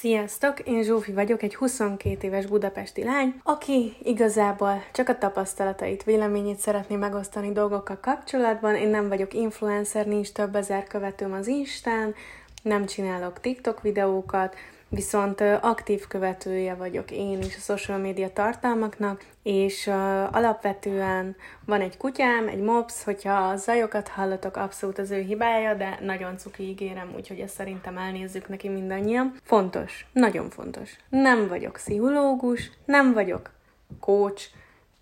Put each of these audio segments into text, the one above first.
Sziasztok, én Zsófi vagyok, egy 22 éves budapesti lány, aki igazából csak a tapasztalatait, véleményét szeretné megosztani dolgokkal kapcsolatban. Én nem vagyok influencer, nincs több ezer követőm az Instán, nem csinálok TikTok videókat, viszont aktív követője vagyok én is a social media tartalmaknak, és alapvetően van egy kutyám, egy mops, hogyha a zajokat hallatok, abszolút az ő hibája, de nagyon cuki ígérem, úgyhogy ezt szerintem elnézzük neki mindannyian. Fontos, nagyon fontos. Nem vagyok pszichológus, nem vagyok coach,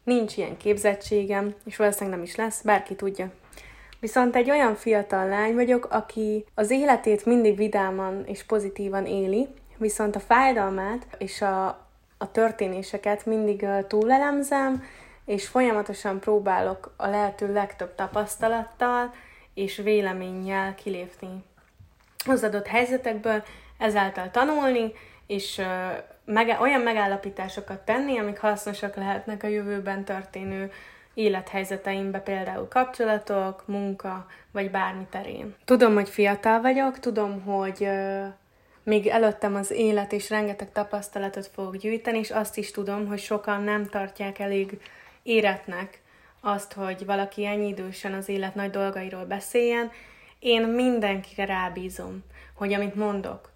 nincs ilyen képzettségem, és valószínűleg nem is lesz, bárki tudja. Viszont egy olyan fiatal lány vagyok, aki az életét mindig vidáman és pozitívan éli, viszont a fájdalmát és a, a történéseket mindig túlelemzem, és folyamatosan próbálok a lehető legtöbb tapasztalattal és véleménnyel kilépni az adott helyzetekből, ezáltal tanulni, és mege- olyan megállapításokat tenni, amik hasznosak lehetnek a jövőben történő élethelyzeteimbe, például kapcsolatok, munka, vagy bármi terén. Tudom, hogy fiatal vagyok, tudom, hogy még előttem az élet és rengeteg tapasztalatot fogok gyűjteni, és azt is tudom, hogy sokan nem tartják elég éretnek azt, hogy valaki ennyi idősen az élet nagy dolgairól beszéljen. Én mindenkire rábízom, hogy amit mondok,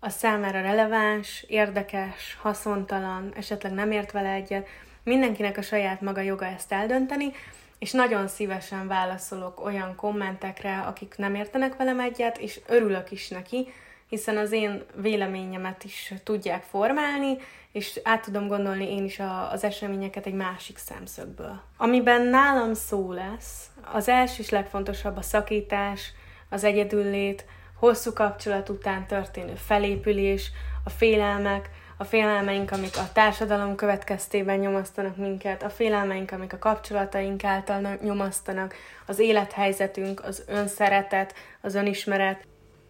a számára releváns, érdekes, haszontalan, esetleg nem ért vele egyet, mindenkinek a saját maga joga ezt eldönteni, és nagyon szívesen válaszolok olyan kommentekre, akik nem értenek velem egyet, és örülök is neki, hiszen az én véleményemet is tudják formálni, és át tudom gondolni én is a, az eseményeket egy másik szemszögből. Amiben nálam szó lesz, az első és legfontosabb a szakítás, az egyedüllét, hosszú kapcsolat után történő felépülés, a félelmek, a félelmeink, amik a társadalom következtében nyomasztanak minket, a félelmeink, amik a kapcsolataink által nyomasztanak, az élethelyzetünk, az önszeretet, az önismeret,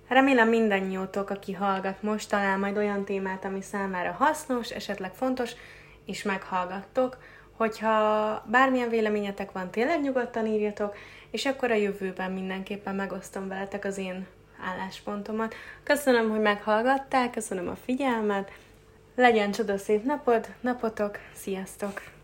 Remélem mindannyiótok, aki hallgat most, talál majd olyan témát, ami számára hasznos, esetleg fontos, és meghallgattok. Hogyha bármilyen véleményetek van, tényleg nyugodtan írjatok, és akkor a jövőben mindenképpen megosztom veletek az én álláspontomat. Köszönöm, hogy meghallgatták, köszönöm a figyelmet, legyen csodaszép napod, napotok, sziasztok!